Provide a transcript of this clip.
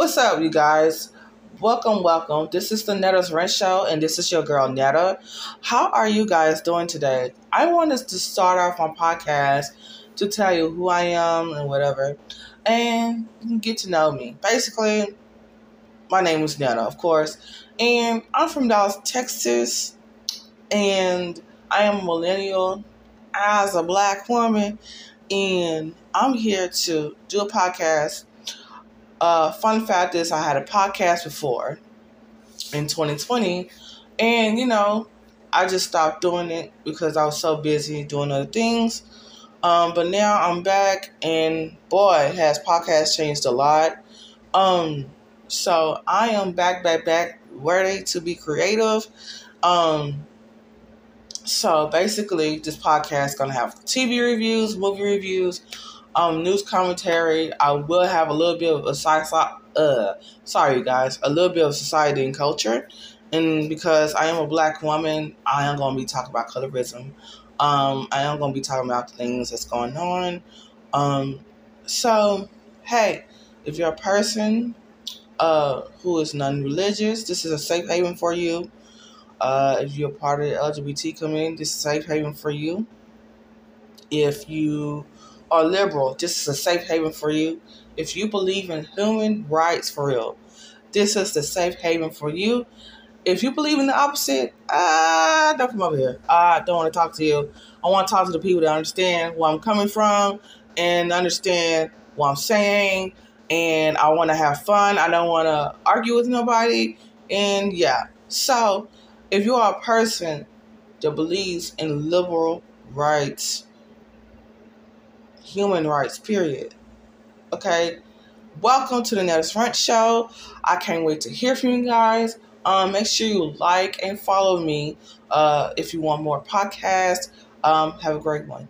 What's up, you guys? Welcome, welcome. This is the Netta's Rant Show, and this is your girl Netta. How are you guys doing today? I wanted to start off my podcast to tell you who I am and whatever, and get to know me. Basically, my name is Netta, of course, and I'm from Dallas, Texas, and I am a millennial as a black woman, and I'm here to do a podcast. Uh, fun fact is, I had a podcast before in 2020, and you know, I just stopped doing it because I was so busy doing other things. Um, but now I'm back, and boy, has podcast changed a lot. Um, so I am back, back, back, ready to be creative. Um, so basically, this podcast is gonna have TV reviews, movie reviews, um, news commentary. I will have a little bit of a sci uh, sorry guys, a little bit of society and culture. And because I am a black woman, I am gonna be talking about colorism. Um, I am gonna be talking about the things that's going on. Um, so hey, if you're a person uh, who is non-religious, this is a safe haven for you. Uh, if you're part of the LGBT community, this is a safe haven for you. If you are liberal, this is a safe haven for you. If you believe in human rights for real, this is the safe haven for you. If you believe in the opposite, ah, don't come over here. I don't want to talk to you. I want to talk to the people that understand where I'm coming from and understand what I'm saying. And I want to have fun. I don't want to argue with nobody. And yeah, so if you are a person that believes in liberal rights, human rights, period, okay, welcome to the Netta's Rant Show. I can't wait to hear from you guys. Um, make sure you like and follow me uh, if you want more podcasts. Um, have a great one.